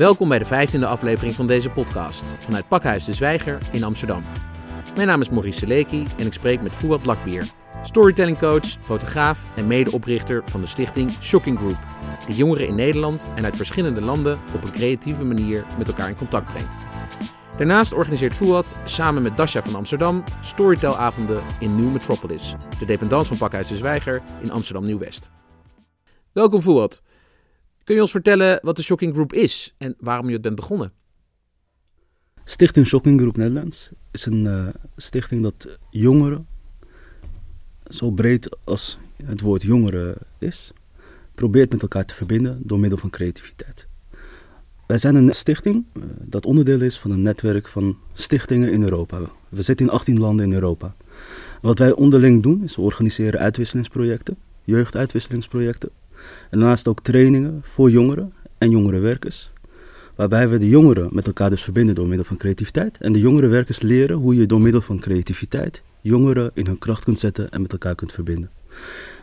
Welkom bij de 15e aflevering van deze podcast vanuit Pakhuis de Zwijger in Amsterdam. Mijn naam is Maurice Seleki en ik spreek met Fouad Lakbier, storytelling coach, fotograaf en medeoprichter van de stichting Shocking Group, die jongeren in Nederland en uit verschillende landen op een creatieve manier met elkaar in contact brengt. Daarnaast organiseert Fouad samen met Dasha van Amsterdam storytelavonden in New Metropolis, de dependance van Pakhuis de Zwijger in Amsterdam Nieuw-West. Welkom Fouad. Kun je ons vertellen wat de Shocking Group is en waarom je het bent begonnen? Stichting Shocking Group Nederlands is een uh, stichting dat jongeren, zo breed als het woord jongeren is, probeert met elkaar te verbinden door middel van creativiteit. Wij zijn een stichting uh, dat onderdeel is van een netwerk van stichtingen in Europa. We zitten in 18 landen in Europa. Wat wij onderling doen is we organiseren uitwisselingsprojecten, jeugduitwisselingsprojecten. En daarnaast ook trainingen voor jongeren en jongerenwerkers. Waarbij we de jongeren met elkaar dus verbinden door middel van creativiteit. En de jongerenwerkers leren hoe je door middel van creativiteit jongeren in hun kracht kunt zetten en met elkaar kunt verbinden.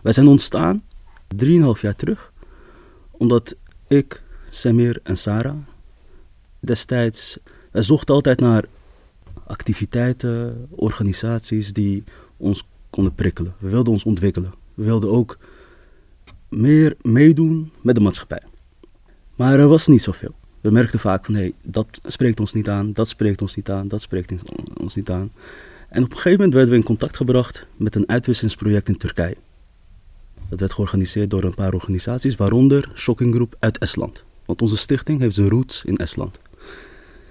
Wij zijn ontstaan drieënhalf jaar terug. Omdat ik, Samir en Sarah destijds... Wij zochten altijd naar activiteiten, organisaties die ons konden prikkelen. We wilden ons ontwikkelen. We wilden ook meer meedoen met de maatschappij. Maar er was niet zoveel. We merkten vaak van, hé, dat spreekt ons niet aan, dat spreekt ons niet aan, dat spreekt ons niet aan. En op een gegeven moment werden we in contact gebracht met een uitwisselingsproject in Turkije. Dat werd georganiseerd door een paar organisaties, waaronder Shocking Group uit Estland. Want onze stichting heeft zijn roots in Estland.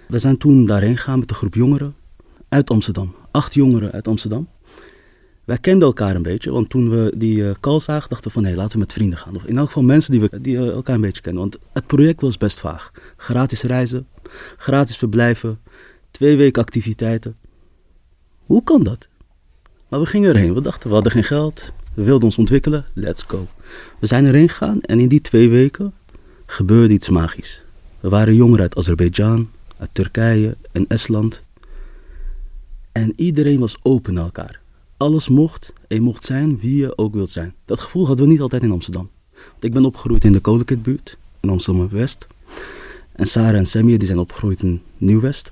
We zijn toen daarheen gegaan met een groep jongeren uit Amsterdam. Acht jongeren uit Amsterdam. Wij kenden elkaar een beetje, want toen we die uh, call zagen, dachten we van hé, laten we met vrienden gaan. Of in elk geval mensen die, we, die uh, elkaar een beetje kennen. Want het project was best vaag. Gratis reizen, gratis verblijven, twee weken activiteiten. Hoe kan dat? Maar we gingen erheen. We dachten, we hadden geen geld, we wilden ons ontwikkelen, let's go. We zijn erheen gegaan en in die twee weken gebeurde iets magisch. We waren jongeren uit Azerbeidzjan, uit Turkije en Estland. En iedereen was open naar elkaar alles mocht en je mocht zijn wie je ook wilt zijn. Dat gevoel hadden we niet altijd in Amsterdam. Want ik ben opgegroeid in de Koninklijkbuurt in Amsterdam-West. En Sarah en Samir die zijn opgegroeid in Nieuw-West.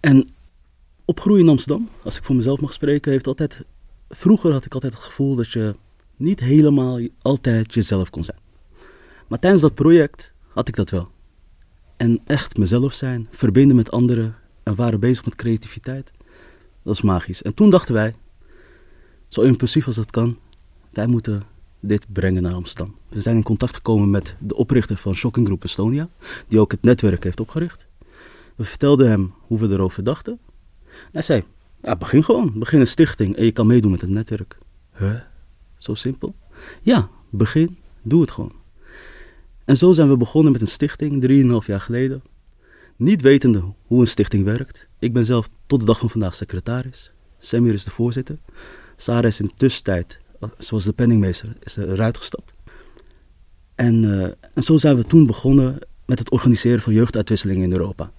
En opgroeien in Amsterdam, als ik voor mezelf mag spreken, heeft altijd... Vroeger had ik altijd het gevoel dat je niet helemaal altijd jezelf kon zijn. Maar tijdens dat project had ik dat wel. En echt mezelf zijn, verbinden met anderen en waren bezig met creativiteit. Dat is magisch. En toen dachten wij, zo impulsief als dat kan, wij moeten dit brengen naar Amsterdam. We zijn in contact gekomen met de oprichter van Shocking Group Estonia, die ook het netwerk heeft opgericht. We vertelden hem hoe we erover dachten. hij zei, begin gewoon, begin een stichting en je kan meedoen met het netwerk. Huh? Zo simpel? Ja, begin, doe het gewoon. En zo zijn we begonnen met een stichting, drieënhalf jaar geleden. Niet wetende hoe een stichting werkt. Ik ben zelf tot de dag van vandaag secretaris. Samir is de voorzitter. Sarah is in tussentijd, zoals de penningmeester, is eruit gestapt. En, uh, en zo zijn we toen begonnen met het organiseren van jeugduitwisselingen in Europa.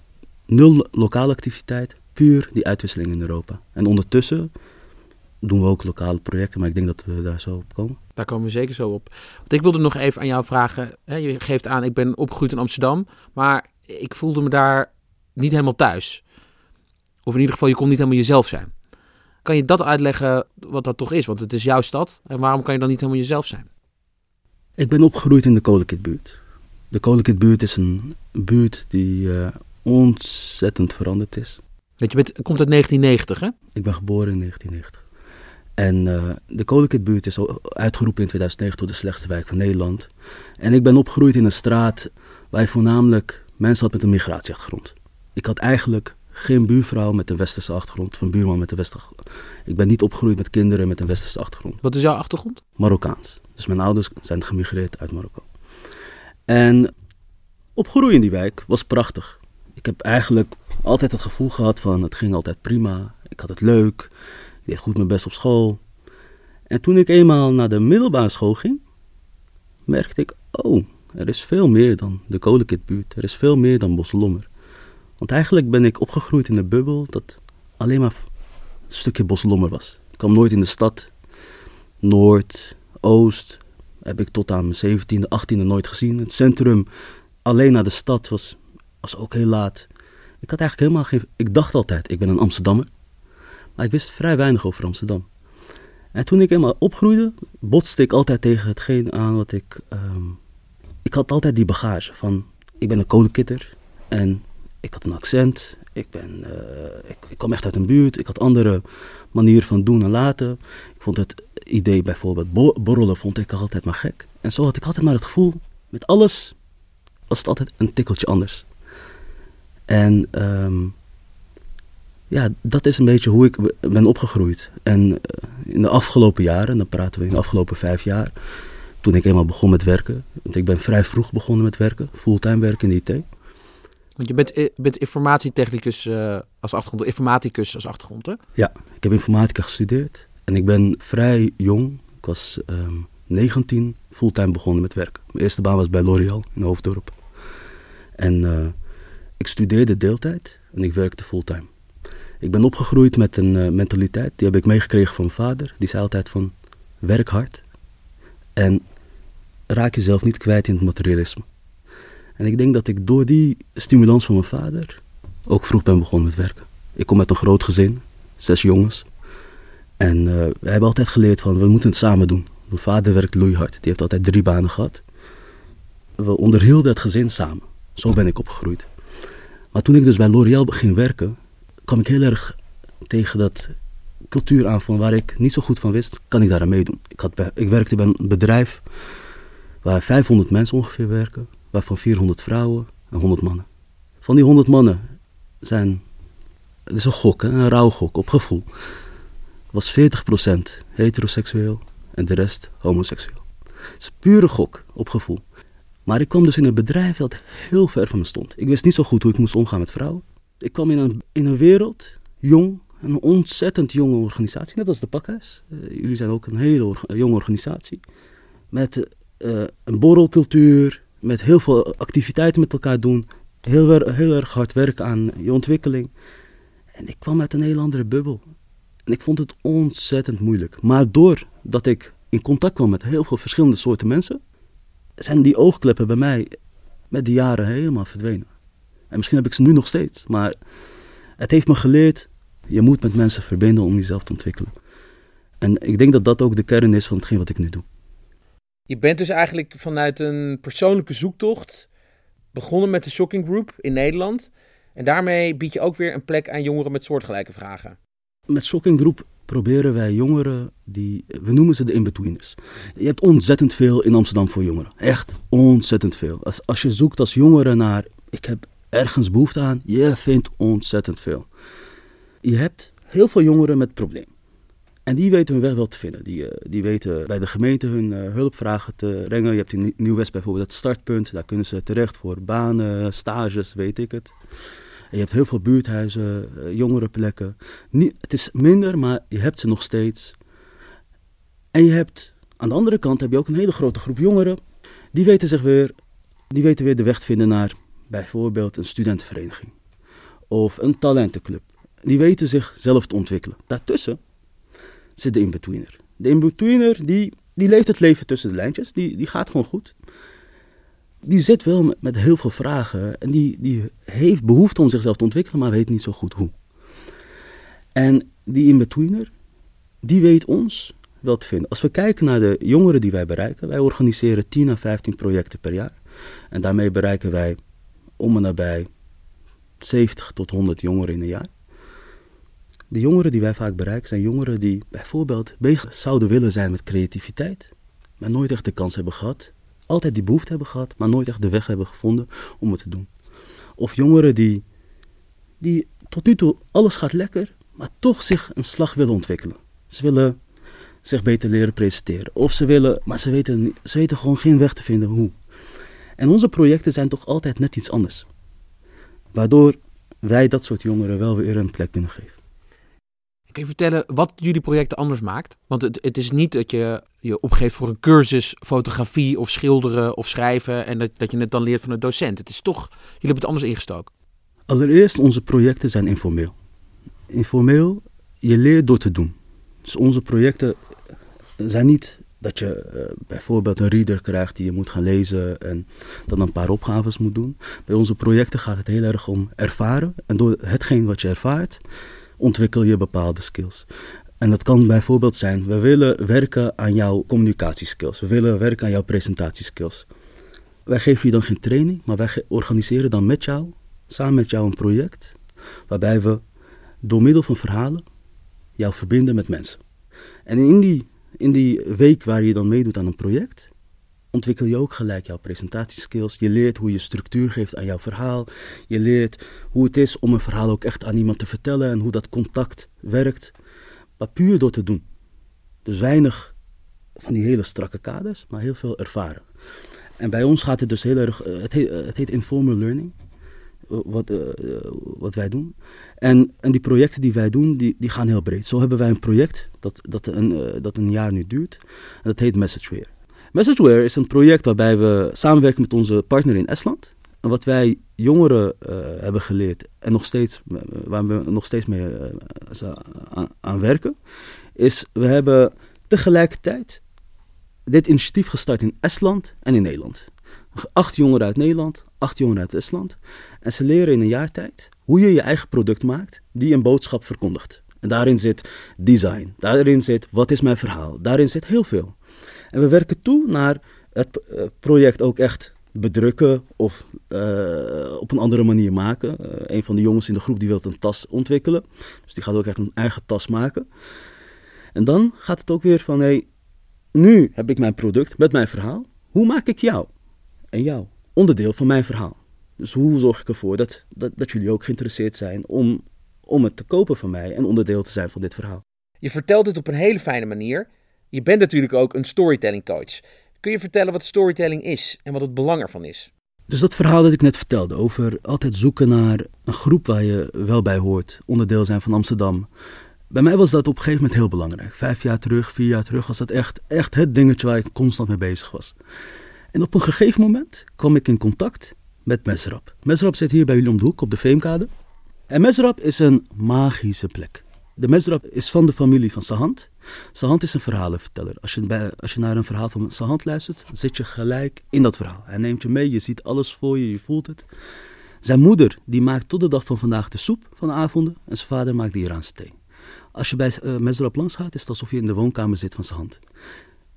Nul lokale activiteit, puur die uitwisseling in Europa. En ondertussen doen we ook lokale projecten, maar ik denk dat we daar zo op komen. Daar komen we zeker zo op. Want ik wilde nog even aan jou vragen. Je geeft aan, ik ben opgegroeid in Amsterdam, maar ik voelde me daar niet helemaal thuis. Of in ieder geval, je kon niet helemaal jezelf zijn. Kan je dat uitleggen wat dat toch is? Want het is jouw stad. En waarom kan je dan niet helemaal jezelf zijn? Ik ben opgegroeid in de Kolenkitbuurt. De Kolenkitbuurt is een buurt die uh, ontzettend veranderd is. Weet je, bent, komt uit 1990, hè? Ik ben geboren in 1990. En uh, de Kolenkitbuurt is uitgeroepen in 2009 tot de slechtste wijk van Nederland. En ik ben opgegroeid in een straat waar je voornamelijk mensen had met een migratieachtergrond. Ik had eigenlijk geen buurvrouw met een westerse achtergrond, of een buurman met een westerse achtergrond. Ik ben niet opgegroeid met kinderen met een westerse achtergrond. Wat is jouw achtergrond? Marokkaans. Dus mijn ouders zijn gemigreerd uit Marokko. En opgroeien in die wijk was prachtig. Ik heb eigenlijk altijd het gevoel gehad van het ging altijd prima. Ik had het leuk. Ik deed goed mijn best op school. En toen ik eenmaal naar de middelbare school ging, merkte ik, oh, er is veel meer dan de Kolenkitbuurt. Er is veel meer dan Boslommer. Want eigenlijk ben ik opgegroeid in een bubbel dat alleen maar een stukje Boslommer was. Ik kwam nooit in de stad. Noord, Oost heb ik tot aan mijn 17e, 18e nooit gezien. Het centrum alleen naar de stad was, was ook heel laat. Ik had eigenlijk helemaal geen. Ik dacht altijd, ik ben een Amsterdammer. Maar ik wist vrij weinig over Amsterdam. En toen ik helemaal opgroeide, botste ik altijd tegen hetgeen aan wat ik. ehm, ik had altijd die bagage van. Ik ben een kolenkitter en ik had een accent. Ik, ben, eh, ik, ik kwam echt uit een buurt. Ik had andere manieren van doen en laten. Ik vond het idee bijvoorbeeld bo- borrelen vond ik altijd maar gek. En zo had ik altijd maar het gevoel, met alles was het altijd een tikkeltje anders. En ehm, ja, dat is een beetje hoe ik be- ben opgegroeid. En eh, in de afgelopen jaren, dan praten we in de afgelopen vijf jaar, toen ik eenmaal begon met werken. Want ik ben vrij vroeg begonnen met werken, fulltime werken in de IT. Want je bent, eh, bent informatietechnicus eh, als achtergrond, informaticus als achtergrond, hè? Ja, ik heb informatica gestudeerd en ik ben vrij jong. Ik was ehm 19, fulltime begonnen met werken. Mijn eerste baan was bij L'Oréal in Hoofddorp. En eh, ik studeerde deeltijd en ik werkte fulltime. Ik ben opgegroeid met een mentaliteit, die heb ik meegekregen van mijn vader. Die zei altijd van, werk hard en raak jezelf niet kwijt in het materialisme. En ik denk dat ik door die stimulans van mijn vader ook vroeg ben begonnen met werken. Ik kom uit een groot gezin, zes jongens. En eh, we hebben altijd geleerd van, we moeten het samen doen. Mijn vader werkt loeihard, die heeft altijd drie banen gehad. We onderhielden het gezin samen. Zo ben ik opgegroeid. Maar toen ik dus bij L'Oréal ging werken, kwam ik heel erg tegen dat cultuur aan van waar ik niet zo goed van wist, kan ik daaraan meedoen. Ik, had ik werkte bij een bedrijf waar 500 mensen ongeveer werken, waarvan 400 vrouwen en 100 mannen. Van die 100 mannen zijn, het is een gok, een rauw gok op gevoel, was 40% heteroseksueel en de rest homoseksueel. Het is pure gok op gevoel. Maar ik kwam dus in een bedrijf dat heel ver van me stond. Ik wist niet zo goed hoe ik moest omgaan met vrouwen. Ik kwam in een, in een wereld, jong, een ontzettend jonge organisatie, net als de Pakhuis. Eh, jullie zijn ook een hele jonge organisatie. Met eh, een borrelcultuur, met heel veel activiteiten met elkaar doen. Heel, heel erg hard werken aan je ontwikkeling. En ik kwam uit een heel andere bubbel. En ik vond het ontzettend moeilijk. Maar doordat ik in contact kwam met heel veel verschillende soorten mensen, zijn die oogkleppen bij mij met de jaren helemaal verdwenen. En misschien heb ik ze nu nog steeds, maar het heeft me geleerd, je moet met mensen verbinden om jezelf te ontwikkelen. En ik denk dat dat ook de kern is van hetgeen wat ik nu doe. Je bent dus eigenlijk vanuit een persoonlijke zoektocht begonnen met de Shocking Group in Nederland. En daarmee bied je ook weer een plek aan jongeren met soortgelijke vragen. Met Shocking Group proberen wij jongeren, die, we noemen ze de in-betweeners. Je hebt ontzettend veel in Amsterdam voor jongeren. Echt ontzettend veel. Als, als je zoekt als jongere naar, ik heb ergens behoefte aan, je vindt ontzettend veel. Je hebt heel veel jongeren met probleem. En die weten hun weg wel te vinden. Die, eh, die weten bij de gemeente hun eh, hulpvragen te brengen. Je hebt in Nieuw-West bijvoorbeeld het startpunt. Daar kunnen ze terecht voor banen, stages, weet ik het. Je hebt heel veel buurthuizen, eh, jongerenplekken. Het is minder, maar je hebt ze nog steeds. En je hebt, aan de andere kant heb je ook een hele grote groep jongeren. Die weten zich weer, die weten weer de weg te vinden naar bijvoorbeeld een studentenvereniging. Of een talentenclub. Die weten zichzelf te ontwikkelen. Daartussen zit de in-betweener. De in-betweener die, die leeft het leven tussen de lijntjes. Die, die gaat gewoon goed. Die zit wel met, heel veel vragen. En die, die heeft behoefte om zichzelf te ontwikkelen, maar weet niet zo goed hoe. En die in-betweener, die weet ons wel te vinden. Als we kijken naar de jongeren die wij bereiken. Wij organiseren 10 à 15 projecten per jaar. En daarmee bereiken wij om en nabij 70 tot 100 jongeren in een jaar. De jongeren die wij vaak bereiken zijn jongeren die bijvoorbeeld bezig zouden willen zijn met creativiteit, maar nooit echt de kans hebben gehad. Altijd die behoefte hebben gehad, maar nooit echt de weg hebben gevonden om het te doen. Of jongeren die, die tot nu toe alles gaat lekker, maar toch zich een slag willen ontwikkelen. Ze willen zich beter leren presenteren. Of ze willen, maar ze weten, ze weten gewoon geen weg te vinden hoe. En onze projecten zijn toch altijd net iets anders. Waardoor wij dat soort jongeren wel weer een plek kunnen geven. Kun je vertellen wat jullie projecten anders maakt? Want het, het is niet dat je je opgeeft voor een cursus fotografie of schilderen of schrijven en dat, dat je het dan leert van een docent. Het is toch, jullie hebben het anders ingestoken. Allereerst, onze projecten zijn informeel. Informeel, je leert door te doen. Dus onze projecten zijn niet dat je eh, bijvoorbeeld een reader krijgt die je moet gaan lezen en dan een paar opgaves moet doen. Bij onze projecten gaat het heel erg om ervaren. En door hetgeen wat je ervaart, ontwikkel je bepaalde skills. En dat kan bijvoorbeeld zijn, we willen werken aan jouw communicatieskills. We willen werken aan jouw presentatieskills. Wij geven je dan geen training, maar wij organiseren dan met jou, samen met jou een project, waarbij we door middel van verhalen jou verbinden met mensen. En in die, in die week waar je dan meedoet aan een project, ontwikkel je ook gelijk jouw presentatieskills. Je leert hoe je structuur geeft aan jouw verhaal. Je leert hoe het is om een verhaal ook echt aan iemand te vertellen en hoe dat contact werkt. Maar puur door te doen. Dus weinig van die hele strakke kaders, maar heel veel ervaren. En bij ons gaat het dus heel erg, eh, het heet, eh, het heet informal learning, eh, wat, wat wij doen. En, en die projecten die wij doen, die, die gaan heel breed. Zo hebben wij een project dat, dat, een, dat een jaar nu duurt. En dat heet MessageWare. MessageWare is een project waarbij we samenwerken met onze partner in Estland. En wat wij jongeren hebben geleerd en nog steeds, waar we nog steeds mee aan, aan werken, is we hebben tegelijkertijd dit initiatief gestart in Estland en in Nederland. Acht jongeren uit Nederland, acht jongeren uit Estland. En ze leren in een jaar tijd hoe je je eigen product maakt die een boodschap verkondigt. En daarin zit design, daarin zit wat is mijn verhaal, daarin zit heel veel. En we werken toe naar het eh, project ook echt bedrukken of uh, op een andere manier maken. Uh, een van de jongens in de groep die wil een tas ontwikkelen. Dus die gaat ook echt een eigen tas maken. En dan gaat het ook weer van, hey, nu heb ik mijn product met mijn verhaal. Hoe maak ik jou en jou onderdeel van mijn verhaal? Dus hoe zorg ik ervoor dat, dat, dat jullie ook geïnteresseerd zijn om, om het te kopen van mij en onderdeel te zijn van dit verhaal? Je vertelt het op een hele fijne manier. Je bent natuurlijk ook een storytelling coach. Kun je vertellen wat storytelling is en wat het belang ervan is? Dus dat verhaal dat ik net vertelde over altijd zoeken naar een groep waar je wel bij hoort, onderdeel zijn van Amsterdam, bij mij was dat op een gegeven moment heel belangrijk. Vijf jaar terug, vier jaar terug was dat echt, echt het dingetje waar ik constant mee bezig was. En op een gegeven moment kwam ik in contact met Mesrap. Mesrap zit hier bij jullie om de hoek op de Veemkade. En Mesrap is een magische plek. De Mesrap is van de familie van Sahand. Sahand is een verhalenverteller. Als je, bij, als je naar een verhaal van Sahand luistert, zit je gelijk in dat verhaal. Hij neemt je mee, je ziet alles voor je, je voelt het. Zijn moeder die maakt tot de dag van vandaag de soep van de avonden en zijn vader maakt de Iraanse thee. Als je bij uh, Mesrap langs gaat, is het alsof je in de woonkamer zit van hand.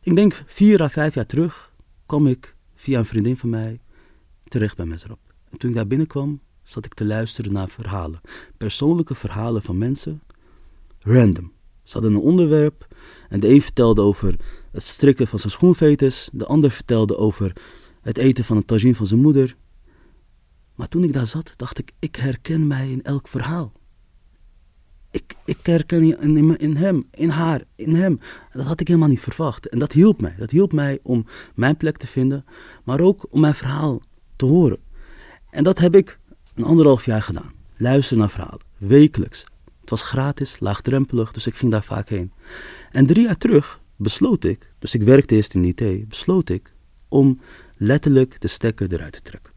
Ik denk vier à vijf jaar terug kwam ik via een vriendin van mij terecht bij Mesrap. En toen ik daar binnenkwam, zat ik te luisteren naar verhalen. Persoonlijke verhalen van mensen. Random. Ze hadden een onderwerp en de een vertelde over het strikken van zijn schoenveters. De ander vertelde over het eten van een tagine van zijn moeder. Maar toen ik daar zat, dacht ik, ik herken mij in elk verhaal ik, ik herken je in, in, hem, in haar, in hem. Dat had ik helemaal niet verwacht. En dat hielp mij. Dat hielp mij om mijn plek te vinden, maar ook om mijn verhaal te horen. En dat heb ik een anderhalf jaar gedaan. Luisteren naar verhalen, wekelijks. Het was gratis, laagdrempelig, dus ik ging daar vaak heen. En drie jaar terug besloot ik, dus ik werkte eerst in IT, besloot ik om letterlijk de stekker eruit te trekken.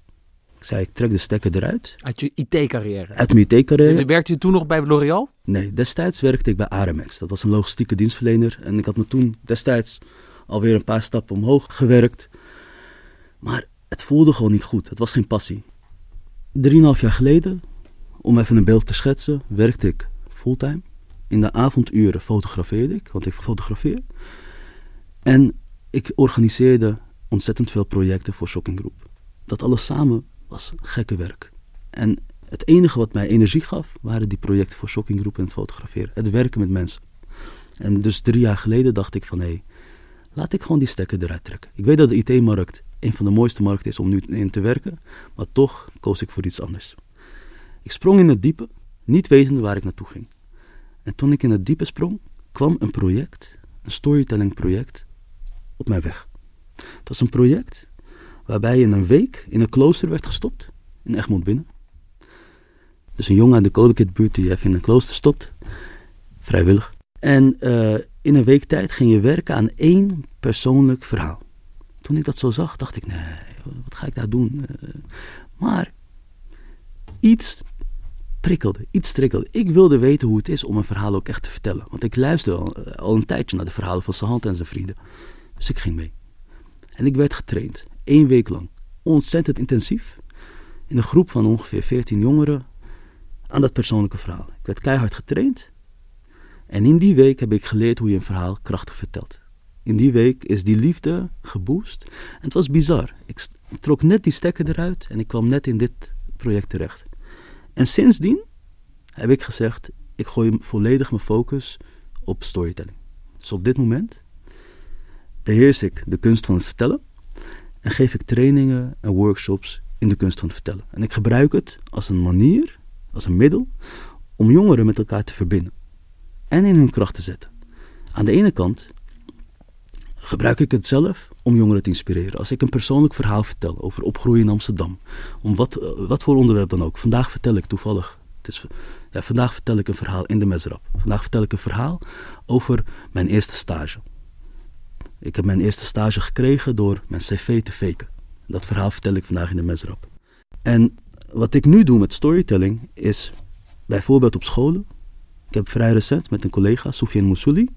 Ik zei, ik trek de stekker eruit. Uit je IT-carrière? Uit mijn IT-carrière. Werkte je toen nog bij L'Oréal? Nee, destijds werkte ik bij Aramex. Dat was een logistieke dienstverlener. En ik had me toen destijds alweer een paar stappen omhoog gewerkt. Maar het voelde gewoon niet goed. Het was geen passie. Drieënhalf jaar geleden, om even een beeld te schetsen, werkte ik fulltime. In de avonduren fotografeerde ik, want ik fotografeer. En ik organiseerde ontzettend veel projecten voor Shocking Group. Dat alles samen was gekke werk. En het enige wat mij energie gaf, waren die projecten voor Shocking Group en het fotograferen. Het werken met mensen. En dus drie jaar geleden dacht ik van, hé, hey, laat ik gewoon die stekker eruit trekken. Ik weet dat de IT-markt een van de mooiste markten is om nu in te werken, maar toch koos ik voor iets anders. Ik sprong in het diepe, niet wetende waar ik naartoe ging. En toen ik in het diepe sprong, kwam een project, een storytelling project, op mijn weg. Het was een project waarbij je in een week in een klooster werd gestopt in Egmond binnen. Dus een jongen uit de Codekit-buurt die even in een klooster stopt, vrijwillig. En uh, in een week tijd ging je werken aan één persoonlijk verhaal. Toen ik dat zo zag, dacht ik, nee, wat ga ik daar doen? Uh, maar iets prikkelde, iets trikkelde. Ik wilde weten hoe het is om een verhaal ook echt te vertellen. Want ik luisterde al, al een tijdje naar de verhalen van hand en zijn vrienden. Dus ik ging mee. En ik werd getraind, één week lang. Ontzettend intensief. In een groep van ongeveer 14 jongeren aan dat persoonlijke verhaal. Ik werd keihard getraind. En in die week heb ik geleerd hoe je een verhaal krachtig vertelt. In die week is die liefde geboost. En het was bizar. Ik trok net die stekker eruit en ik kwam net in dit project terecht. En sindsdien heb ik gezegd, ik gooi volledig mijn focus op storytelling. Dus op dit moment beheers ik de kunst van het vertellen en geef ik trainingen en workshops in de kunst van het vertellen. En ik gebruik het als een manier, als een middel om jongeren met elkaar te verbinden en in hun kracht te zetten. Aan de ene kant gebruik ik het zelf om jongeren te inspireren. Als ik een persoonlijk verhaal vertel over opgroeien in Amsterdam, om wat, wat voor onderwerp dan ook. Vandaag vertel ik toevallig, het is, ja, vandaag vertel ik een verhaal in de Mesrap. Vandaag vertel ik een verhaal over mijn eerste stage. Ik heb mijn eerste stage gekregen door mijn cv te faken. Dat verhaal vertel ik vandaag in de Mesrap. En wat ik nu doe met storytelling is bijvoorbeeld op scholen. Ik heb vrij recent met een collega, Soufiane Moussouli,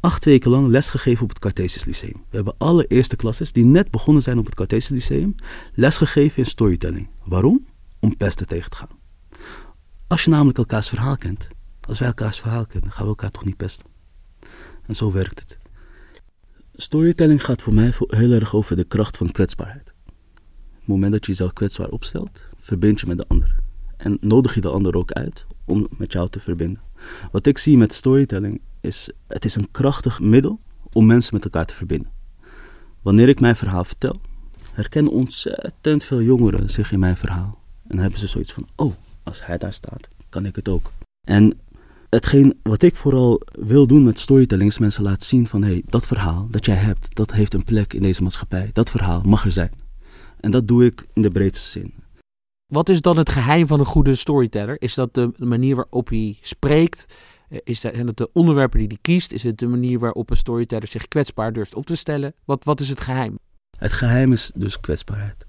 acht weken lang lesgegeven op het Cartesius Lyceum. We hebben alle eerste klasses die net begonnen zijn op het Cartesius Lyceum lesgegeven in storytelling. Waarom? Om pesten tegen te gaan. Als je namelijk elkaars verhaal kent, als wij elkaars verhaal kennen, gaan we elkaar toch niet pesten. En zo werkt het. Storytelling gaat voor mij heel erg over de kracht van kwetsbaarheid. Op het moment dat je jezelf kwetsbaar opstelt, verbind je met de ander. En nodig je de ander ook uit om met jou te verbinden. Wat ik zie met storytelling is, het is een krachtig middel om mensen met elkaar te verbinden. Wanneer ik mijn verhaal vertel, herkennen ontzettend veel jongeren zich in mijn verhaal. En hebben ze zoiets van, oh, als hij daar staat, kan ik het ook. En hetgeen wat ik vooral wil doen met storytelling is mensen laten zien van, hey, dat verhaal dat jij hebt, dat heeft een plek in deze maatschappij. Dat verhaal mag er zijn. En dat doe ik in de breedste zin. Wat is dan het geheim van een goede storyteller? Is dat de manier waarop hij spreekt? Eh, is dat, zijn het de onderwerpen die hij kiest? Is het de manier waarop een storyteller zich kwetsbaar durft op te stellen? Wat, wat is het geheim? Het geheim is dus kwetsbaarheid.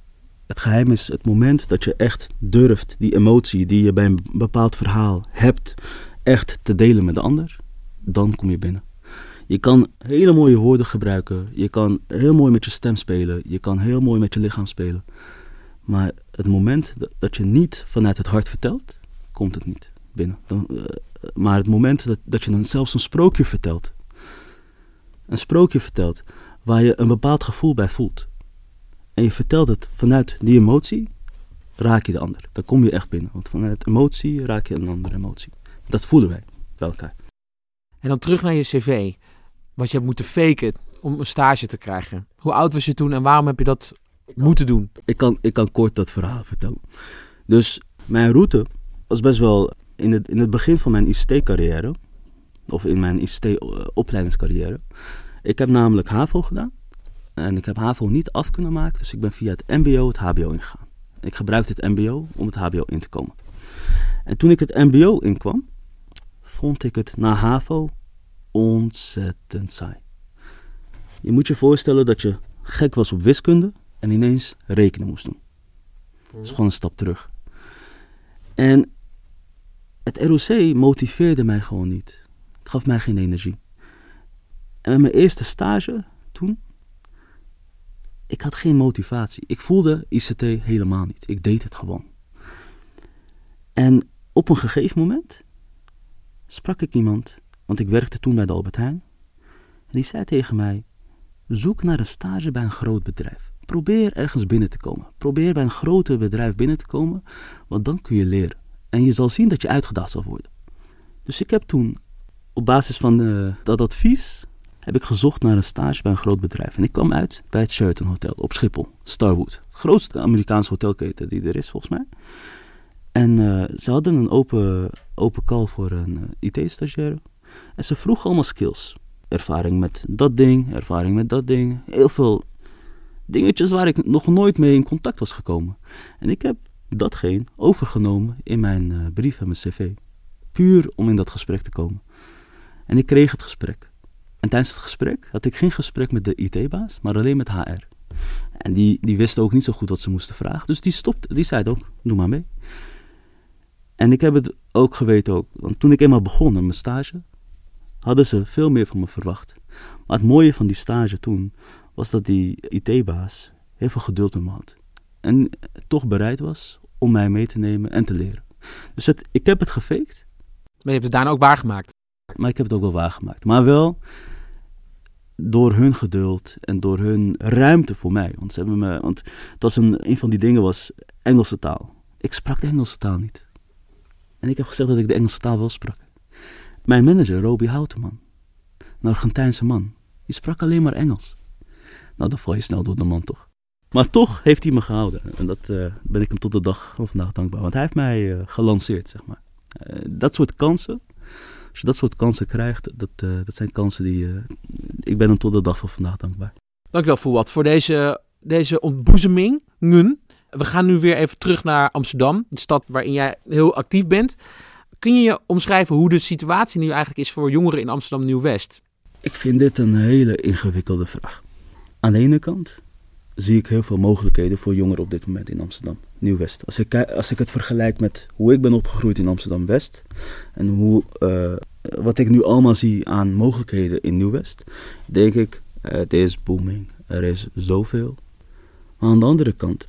Het geheim is het moment dat je echt durft die emotie die je bij een bepaald verhaal hebt, echt te delen met de ander. Dan kom je binnen. Je kan hele mooie woorden gebruiken. Je kan heel mooi met je stem spelen. Je kan heel mooi met je lichaam spelen. Maar het moment dat je niet vanuit het hart vertelt, komt het niet binnen. Dan, uh, maar het moment dat, dat je dan zelfs een sprookje vertelt, een sprookje vertelt waar je een bepaald gevoel bij voelt, en je vertelt het vanuit die emotie, raak je de ander. Dan kom je echt binnen. Want vanuit emotie raak je een andere emotie. Dat voelen wij bij elkaar. En dan terug naar je cv. Wat je hebt moeten faken om een stage te krijgen. Hoe oud was je toen en waarom heb je dat moeten doen? Ik kan, ik kan kort dat verhaal vertellen. Dus mijn route was best wel in het, in het begin van mijn ICT-carrière, of in mijn ICT-opleidingscarrière. Ik heb namelijk HAVO gedaan. En ik heb HAVO niet af kunnen maken, dus ik ben via het MBO het HBO ingegaan. Ik gebruikte het MBO om het HBO in te komen. En toen ik het MBO inkwam, vond ik het na HAVO ontzettend saai. Je moet je voorstellen dat je gek was op wiskunde en ineens rekenen moest doen. Dat is gewoon een stap terug. En het ROC motiveerde mij gewoon niet. Het gaf mij geen energie. En mijn eerste stage toen, ik had geen motivatie. Ik voelde ICT helemaal niet. Ik deed het gewoon. En op een gegeven moment sprak ik iemand, want ik werkte toen bij de Albert Heijn. En die zei tegen mij: Zoek naar een stage bij een groot bedrijf. Probeer ergens binnen te komen. Probeer bij een groter bedrijf binnen te komen, want dan kun je leren. En je zal zien dat je uitgedaagd zal worden. Dus ik heb toen, op basis van uh, dat advies, heb ik gezocht naar een stage bij een groot bedrijf. En ik kwam uit bij het Sheraton Hotel op Schiphol, Starwood. Het grootste Amerikaanse hotelketen die er is, volgens mij. En uh, ze hadden een open, open call voor een uh, IT-stagiaire. En ze vroegen allemaal skills. Ervaring met dat ding, ervaring met dat ding. Heel veel dingetjes waar ik nog nooit mee in contact was gekomen. En ik heb datgene overgenomen in mijn uh, brief en mijn cv. Puur om in dat gesprek te komen. En ik kreeg het gesprek. En tijdens het gesprek had ik geen gesprek met de IT-baas, maar alleen met HR. En die, die wisten ook niet zo goed wat ze moesten vragen. Dus die stopte, die zei ook, doe maar mee. En ik heb het ook geweten ook. Want toen ik eenmaal begon met mijn stage, hadden ze veel meer van me verwacht. Maar het mooie van die stage toen was dat die IT-baas heel veel geduld met me had. En toch bereid was om mij mee te nemen en te leren. Dus het, ik heb het gefaked. Maar je hebt het daarna ook waargemaakt. Maar ik heb het ook wel waargemaakt. Maar wel door hun geduld en door hun ruimte voor mij. Want, ze hebben me, want het was een, een van die dingen was Engelse taal. Ik sprak de Engelse taal niet. En ik heb gezegd dat ik de Engelse taal wel sprak. Mijn manager, Roby Houteman, een Argentijnse man, die sprak alleen maar Engels. Nou, dan val je snel door de man toch. Maar toch heeft hij me gehouden. En dat uh, ben ik hem tot de dag van vandaag dankbaar. Want hij heeft mij uh, gelanceerd, zeg maar. Uh, dat soort kansen, als je dat soort kansen krijgt, dat, dat zijn kansen die... ik ben hem tot de dag van vandaag dankbaar. Dankjewel, Fouad, voor deze, deze ontboezeming. We gaan nu weer even terug naar Amsterdam, de stad waarin jij heel actief bent. Kun je je omschrijven hoe de situatie nu eigenlijk is voor jongeren in Amsterdam Nieuw-West? Ik vind dit een hele ingewikkelde vraag. Aan de ene kant zie ik heel veel mogelijkheden voor jongeren op dit moment in Amsterdam Nieuw-West. Als ik, als ik het vergelijk met hoe ik ben opgegroeid in Amsterdam-West en hoe, uh, wat ik nu allemaal zie aan mogelijkheden in Nieuw-West, denk ik, het is booming. Er is zoveel. Maar aan de andere kant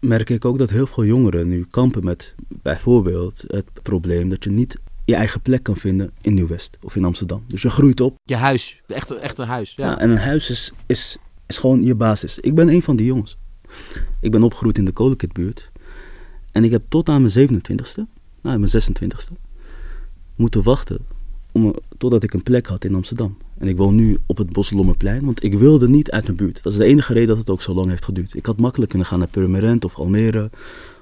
merk ik ook dat heel veel jongeren nu kampen met bijvoorbeeld het probleem dat je niet je eigen plek kan vinden in Nieuw-West of in Amsterdam. Dus je groeit op. Je huis, echt, echt een huis. Ja. ja. en een huis is, is, is gewoon je basis. Ik ben een van die jongens. Ik ben opgegroeid in de Kolenkitbuurt. En ik heb tot aan mijn 27ste, nou mijn 26ste, moeten wachten om, totdat ik een plek had in Amsterdam. En ik woon nu op het Bosselommerplein, want ik wilde niet uit mijn buurt. Dat is de enige reden dat het ook zo lang heeft geduurd. Ik had makkelijk kunnen gaan naar Purmerend of Almere.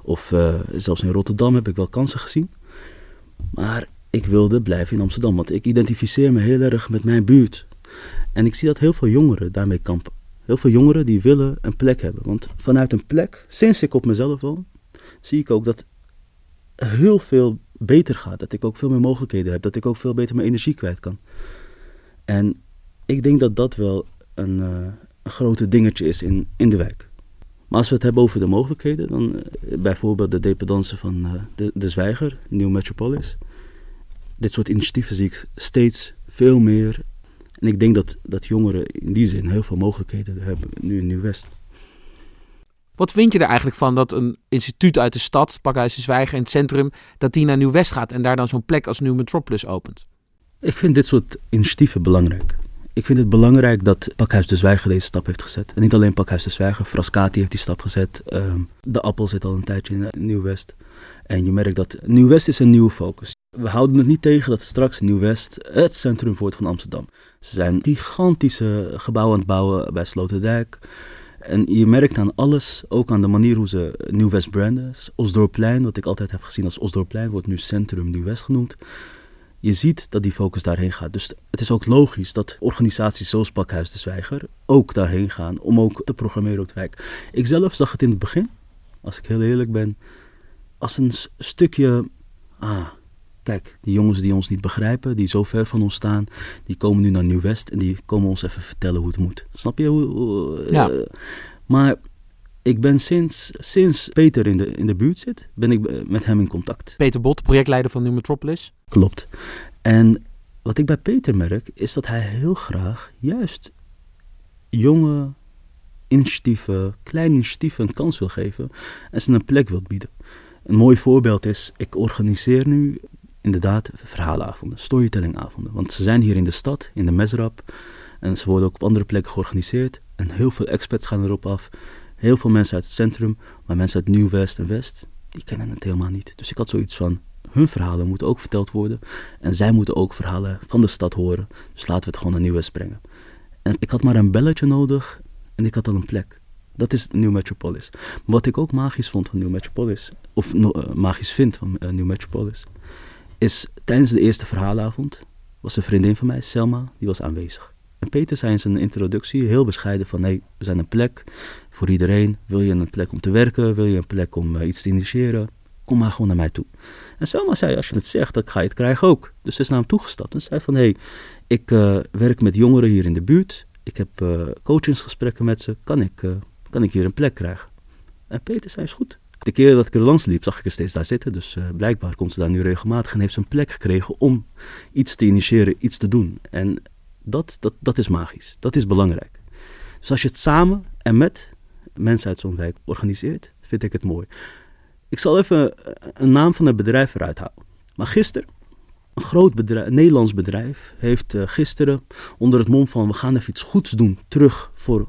Of uh, zelfs in Rotterdam heb ik wel kansen gezien. Maar ik wilde blijven in Amsterdam, want ik identificeer me heel erg met mijn buurt. En ik zie dat heel veel jongeren daarmee kampen. Heel veel jongeren die willen een plek hebben. Want vanuit een plek, sinds ik op mezelf woon, zie ik ook dat heel veel beter gaat. Dat ik ook veel meer mogelijkheden heb. Dat ik ook veel beter mijn energie kwijt kan. En ik denk dat dat wel een, uh, een grote dingetje is in, in de wijk. Maar als we het hebben over de mogelijkheden, dan uh, bijvoorbeeld de dependance van uh, de, de Zwijger, Nieuw Metropolis. Dit soort initiatieven zie ik steeds veel meer. En ik denk dat, dat jongeren in die zin heel veel mogelijkheden hebben nu in Nieuw-West. Wat vind je er eigenlijk van dat een instituut uit de stad, Pakhuis de Zwijger in het centrum, dat die naar Nieuw-West gaat en daar dan zo'n plek als Nieuw Metropolis opent? Ik vind dit soort initiatieven belangrijk. Ik vind het belangrijk dat Pakhuis de Zwijger deze stap heeft gezet. En niet alleen Pakhuis de Zwijger, Frascati heeft die stap gezet. Um, de Appel zit al een tijdje in Nieuw-West. En je merkt dat Nieuw-West is een nieuwe focus. We houden het niet tegen dat straks Nieuw-West het centrum wordt van Amsterdam. Ze zijn gigantische gebouwen aan het bouwen bij Sloterdijk. En je merkt aan alles, ook aan de manier hoe ze Nieuw-West branden. Osdorpplein, wat ik altijd heb gezien als Osdorpplein, wordt nu Centrum Nieuw-West genoemd. Je ziet dat die focus daarheen gaat. Dus het is ook logisch dat organisaties zoals Pakhuis de Zwijger ook daarheen gaan om ook te programmeren op de wijk. Ik zelf zag het in het begin, als ik heel eerlijk ben, als een stukje. Ah, kijk, die jongens die ons niet begrijpen, die zo ver van ons staan, die komen nu naar Nieuw-West en die komen ons even vertellen hoe het moet. Snap je? Hoe, ja. Uh, maar ik ben sinds, sinds Peter in de, in de buurt zit, ben ik met hem in contact. Peter Bot, projectleider van New Metropolis. Klopt. En wat ik bij Peter merk, is dat hij heel graag juist jonge initiatieven, kleine initiatieven een kans wil geven en ze een plek wil bieden. Een mooi voorbeeld is, ik organiseer nu inderdaad verhaalavonden, storytellingavonden. Want ze zijn hier in de stad, in de Mesrap. En ze worden ook op andere plekken georganiseerd. En heel veel experts gaan erop af. Heel veel mensen uit het centrum, maar mensen uit Nieuw-West en West, die kennen het helemaal niet. Dus ik had zoiets van, hun verhalen moeten ook verteld worden. En zij moeten ook verhalen van de stad horen. Dus laten we het gewoon naar Nieuw-West brengen. En ik had maar een belletje nodig en ik had al een plek. Dat is New Metropolis. Wat ik ook magisch vond van New Metropolis, of uh, magisch vind van uh, New Metropolis, is tijdens de eerste verhaalavond was een vriendin van mij, Selma, die was aanwezig. En Peter zei in zijn introductie heel bescheiden van, nee, we zijn een plek voor iedereen. Wil je een plek om te werken? Wil je een plek om uh, iets te initiëren? Kom maar gewoon naar mij toe. En Selma zei, als je het zegt, dan ga je het krijgen ook. Dus ze is naar hem toegestapt en zei van, hé, hey, ik uh, werk met jongeren hier in de buurt. Ik heb uh, coachingsgesprekken met ze. Kan ik, kan ik hier een plek krijgen? En Peter zei, is goed. De keer dat ik er langs liep, zag ik er steeds daar zitten. Dus blijkbaar komt ze daar nu regelmatig en heeft ze een plek gekregen om iets te initiëren, iets te doen. En Dat, dat, dat is magisch. Dat is belangrijk. Dus als je het samen en met mensen uit zo'n wijk organiseert, vind ik het mooi. Ik zal even een naam van het bedrijf eruit halen. Maar gisteren, een groot Nederlands bedrijf, heeft uh, gisteren onder het mom van we gaan even iets goeds doen terug voor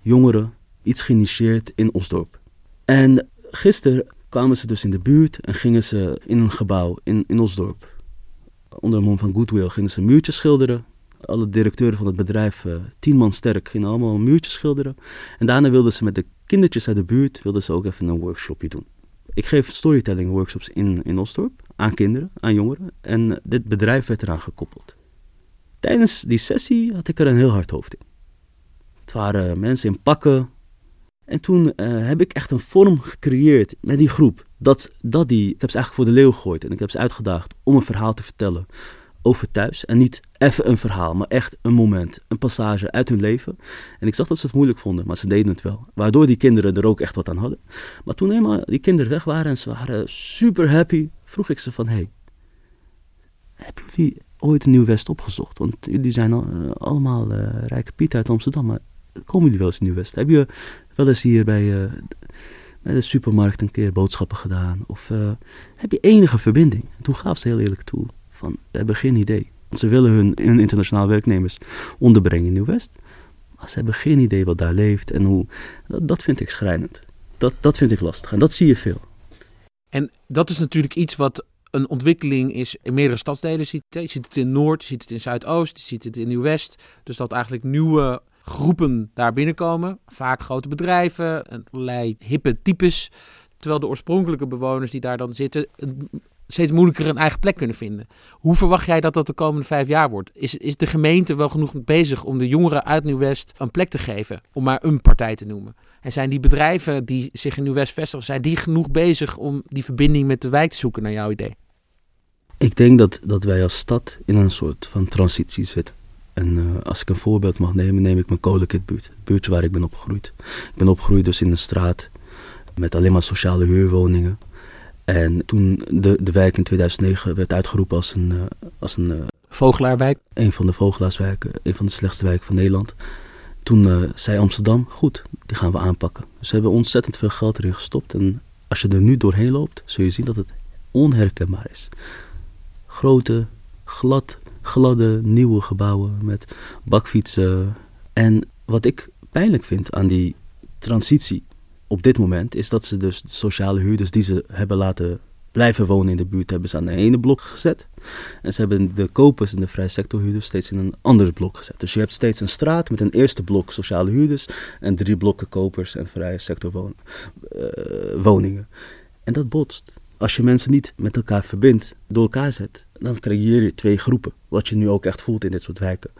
jongeren, iets geïnitieerd in Osdorp. En gisteren kwamen ze dus in de buurt en gingen ze in een gebouw in, in. Onder het mom van Goodwill gingen ze muurtjes schilderen. Alle directeuren van het bedrijf, uh, tien man sterk, gingen allemaal een muurtje schilderen. En daarna wilden ze met de kindertjes uit de buurt wilden ze ook even een workshopje doen. Ik geef storytelling workshops in, in Osdorp aan kinderen, aan jongeren. En dit bedrijf werd eraan gekoppeld. Tijdens die sessie had ik er een heel hard hoofd in. Het waren mensen in pakken. En toen uh, heb ik echt een vorm gecreëerd met die groep. Dat, dat die, ik heb ze eigenlijk voor de leeuw gegooid en ik heb ze uitgedaagd om een verhaal te vertellen over thuis. En niet even een verhaal, maar echt een moment, een passage uit hun leven. En ik zag dat ze het moeilijk vonden, maar ze deden het wel. Waardoor die kinderen er ook echt wat aan hadden. Maar toen eenmaal die kinderen weg waren en ze waren super happy, vroeg ik ze van... Hey, hebben jullie ooit Nieuw-West opgezocht? Want jullie zijn uh, allemaal uh, rijke Piet uit Amsterdam, maar komen jullie wel eens in Nieuw-West? Heb je wel eens hier bij, uh, bij de supermarkt een keer boodschappen gedaan? Of heb je enige verbinding? En toen gaf ze heel eerlijk toe van, we hebben geen idee. Ze willen hun, internationale werknemers onderbrengen in Nieuw-West. Maar ze hebben geen idee wat daar leeft en hoe. Dat, vind ik schrijnend. Dat, dat vind ik lastig en dat zie je veel. En dat is natuurlijk iets wat een ontwikkeling is in meerdere stadsdelen. Je ziet het in Noord, je ziet het in Zuidoost, je ziet het in Nieuw-West. Dus dat eigenlijk nieuwe groepen daar binnenkomen. Vaak grote bedrijven, allerlei hippe types. Terwijl de oorspronkelijke bewoners die daar dan zitten steeds moeilijker een eigen plek kunnen vinden. Hoe verwacht jij dat dat de komende vijf jaar wordt? Is, is de gemeente wel genoeg bezig om de jongeren uit Nieuw-West een plek te geven? Om maar een partij te noemen. En zijn die bedrijven die zich in Nieuw-West vestigen, zijn die genoeg bezig om die verbinding met de wijk te zoeken naar jouw idee? Ik denk dat, dat wij als stad in een soort van transitie zitten. En uh, als ik een voorbeeld mag nemen, neem ik mijn kolenkitbuurt. Het buurtje waar ik ben opgegroeid. Ik ben opgegroeid dus in een straat met alleen maar sociale huurwoningen. En toen de, de wijk in 2009 werd uitgeroepen als een... Uh, als een uh, Vogelaarwijk? Een van de Vogelaarswijken, een van de slechtste wijken van Nederland. Toen uh, zei Amsterdam, goed, die gaan we aanpakken. Dus ze hebben ontzettend veel geld erin gestopt. En als je er nu doorheen loopt, zul je zien dat het onherkenbaar is. Grote, glad, gladde, nieuwe gebouwen met bakfietsen. En wat ik pijnlijk vind aan die transitie op dit moment is dat ze dus sociale huurders die ze hebben laten blijven wonen in de buurt, hebben ze aan de ene blok gezet. En ze hebben de kopers en de vrije sectorhuurders steeds in een ander blok gezet. Dus je hebt steeds een straat met een eerste blok sociale huurders en drie blokken kopers en vrije sector uh, woningen. En dat botst. Als je mensen niet met elkaar verbindt, door elkaar zet, dan creëer je twee groepen. Wat je nu ook echt voelt in dit soort wijken.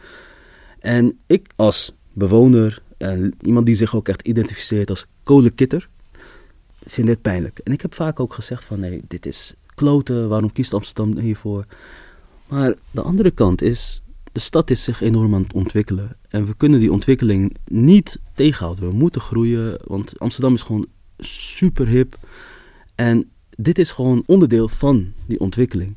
En ik als bewoner en iemand die zich ook echt identificeert als kolenkitter, vindt dit pijnlijk. En ik heb vaak ook gezegd van nee, dit is kloten, waarom kiest Amsterdam hiervoor? Maar de andere kant is, de stad is zich enorm aan het ontwikkelen. En we kunnen die ontwikkeling niet tegenhouden. We moeten groeien, want Amsterdam is gewoon super hip. En dit is gewoon onderdeel van die ontwikkeling.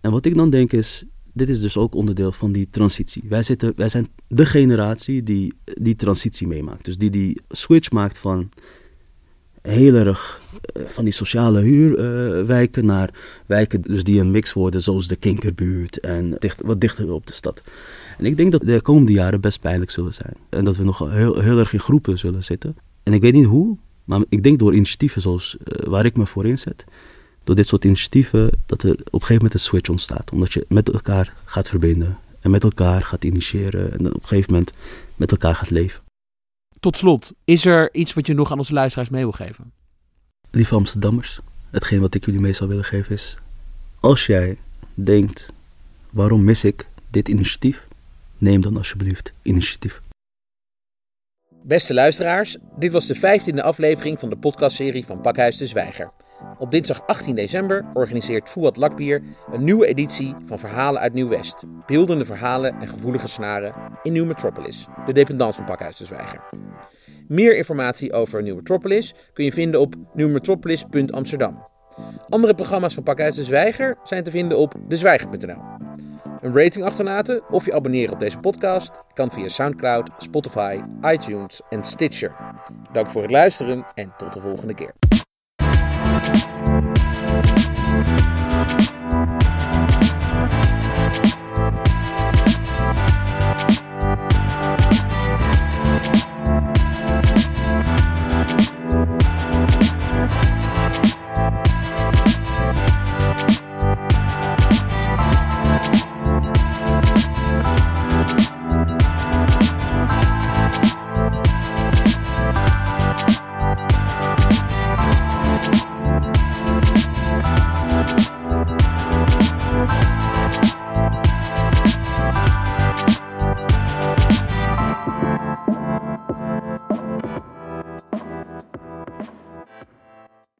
En wat ik dan denk is, dit is dus ook onderdeel van die transitie. Wij, zitten, wij zijn de generatie die die transitie meemaakt. Dus die die switch maakt van heel erg eh, van die sociale huurwijken naar wijken dus die een mix worden, zoals de Kinkerbuurt en dicht, wat dichter op de stad. En ik denk dat de komende jaren best pijnlijk zullen zijn. En dat we nog heel, heel erg in groepen zullen zitten. En ik weet niet hoe, maar ik denk door initiatieven zoals uh, waar ik me voor inzet, door dit soort initiatieven dat er op een gegeven moment een switch ontstaat. Omdat je met elkaar gaat verbinden en met elkaar gaat initiëren en op een gegeven moment met elkaar gaat leven. Tot slot, is er iets wat je nog aan onze luisteraars mee wil geven? Lieve Amsterdammers, hetgeen wat ik jullie mee zou willen geven is... Als jij denkt, waarom mis ik dit initiatief? Neem dan alsjeblieft initiatief. Beste luisteraars, dit was de vijftiende aflevering van de podcastserie van Pakhuis de Zwijger. Op dinsdag 18 december organiseert Fuad Lakbier een nieuwe editie van Verhalen uit Nieuw-West. Beeldende verhalen en gevoelige snaren in Nieuw Metropolis, de dependance van Pakhuis de Zwijger. Meer informatie over Nieuw Metropolis kun je vinden op nieuwmetropolis.amsterdam. Andere programma's van Pakhuis de Zwijger zijn te vinden op dezwijger.nl. Een rating achterlaten of je abonneren op deze podcast kan via SoundCloud, Spotify, iTunes en Stitcher. Dank voor het luisteren en tot de volgende keer. Bye.